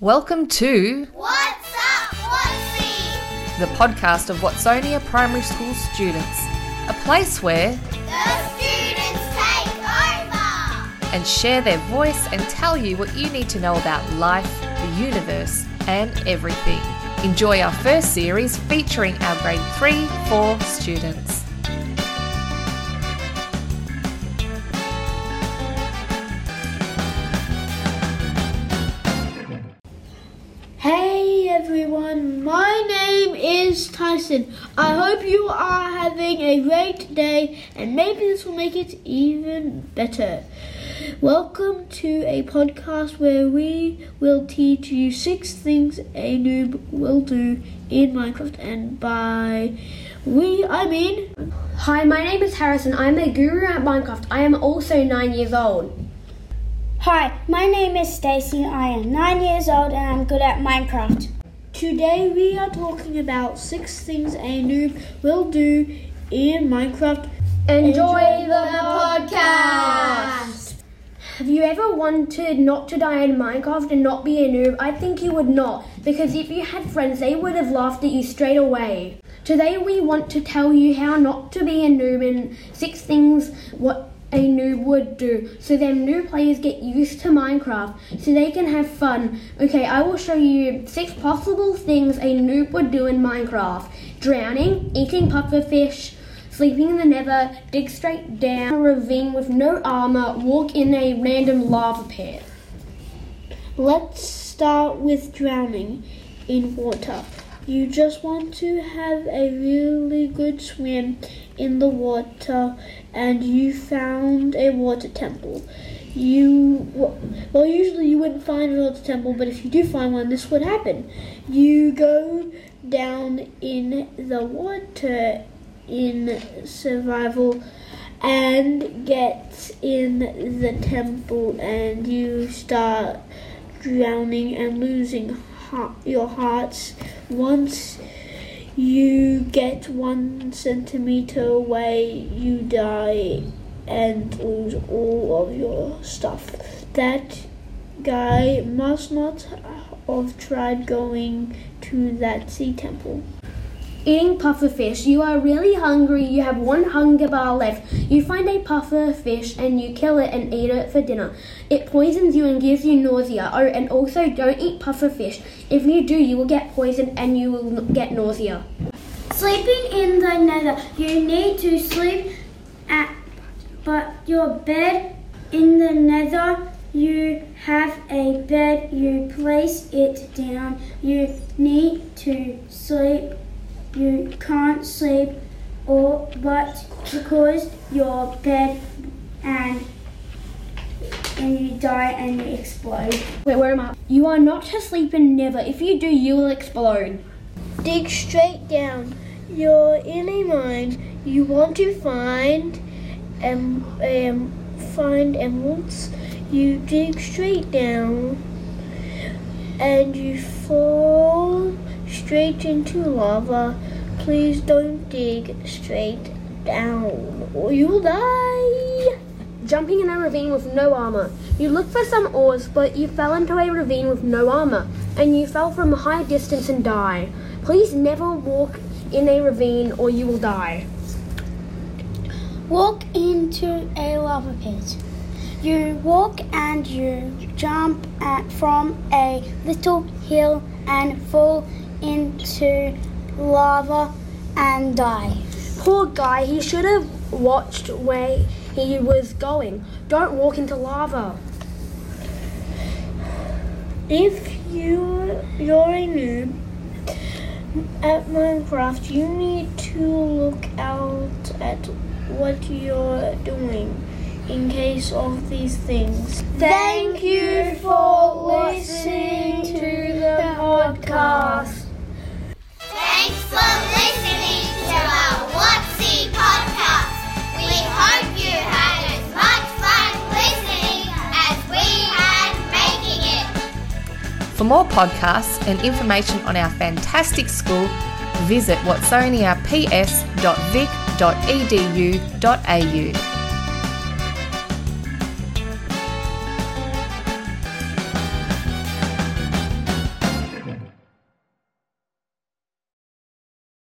Welcome to What's up, Whatsy? the podcast of Watsonia Primary School students, a place where The students take over. and share their voice and tell you what you need to know about life, the universe, and everything. Enjoy our first series featuring our grade 3 4 students. Name is Tyson. I hope you are having a great day and maybe this will make it even better. Welcome to a podcast where we will teach you six things a noob will do in Minecraft and by we I mean Hi, my name is Harrison. I'm a guru at Minecraft. I am also nine years old. Hi, my name is Stacy. I am nine years old and I'm good at Minecraft. Today we are talking about six things a noob will do in Minecraft. Enjoy, Enjoy the, the podcast. Have you ever wanted not to die in Minecraft and not be a noob? I think you would not, because if you had friends, they would have laughed at you straight away. Today we want to tell you how not to be a noob and six things what a noob would do so them new players get used to Minecraft so they can have fun. Okay, I will show you six possible things a noob would do in Minecraft. Drowning, eating pufferfish, sleeping in the nether, dig straight down a ravine with no armor, walk in a random lava pit. Let's start with drowning in water. You just want to have a really good swim in the water and you found a water temple. You well usually you wouldn't find a water temple, but if you do find one this would happen. You go down in the water in survival and get in the temple and you start drowning and losing your hearts once you get one centimeter away you die and lose all of your stuff. That guy must not have tried going to that sea temple Eating puffer fish. You are really hungry. You have one hunger bar left. You find a puffer fish and you kill it and eat it for dinner. It poisons you and gives you nausea. Oh, and also don't eat puffer fish. If you do, you will get poisoned and you will get nausea. Sleeping in the nether, you need to sleep at but your bed in the nether you have a bed you place it down you need to sleep you can't sleep or but because your bed and and you die and you explode Wait, where am I? You are not to sleep and never. If you do, you will explode. dig straight down you're in a mine you want to find um, um find emeralds you dig straight down and you fall straight into lava please don't dig straight down or you'll die Jumping in a ravine with no armor. You looked for some ores, but you fell into a ravine with no armor, and you fell from a high distance and died. Please never walk in a ravine or you will die. Walk into a lava pit. You walk and you jump at, from a little hill and fall into lava and die. Poor guy, he should have watched where he was going. Don't walk into lava. If you you're a noob at Minecraft, you need to look out at what you're doing in case of these things. Thank you for listening to the podcast. For more podcasts and information on our fantastic school, visit watsoniaps.vic.edu.au.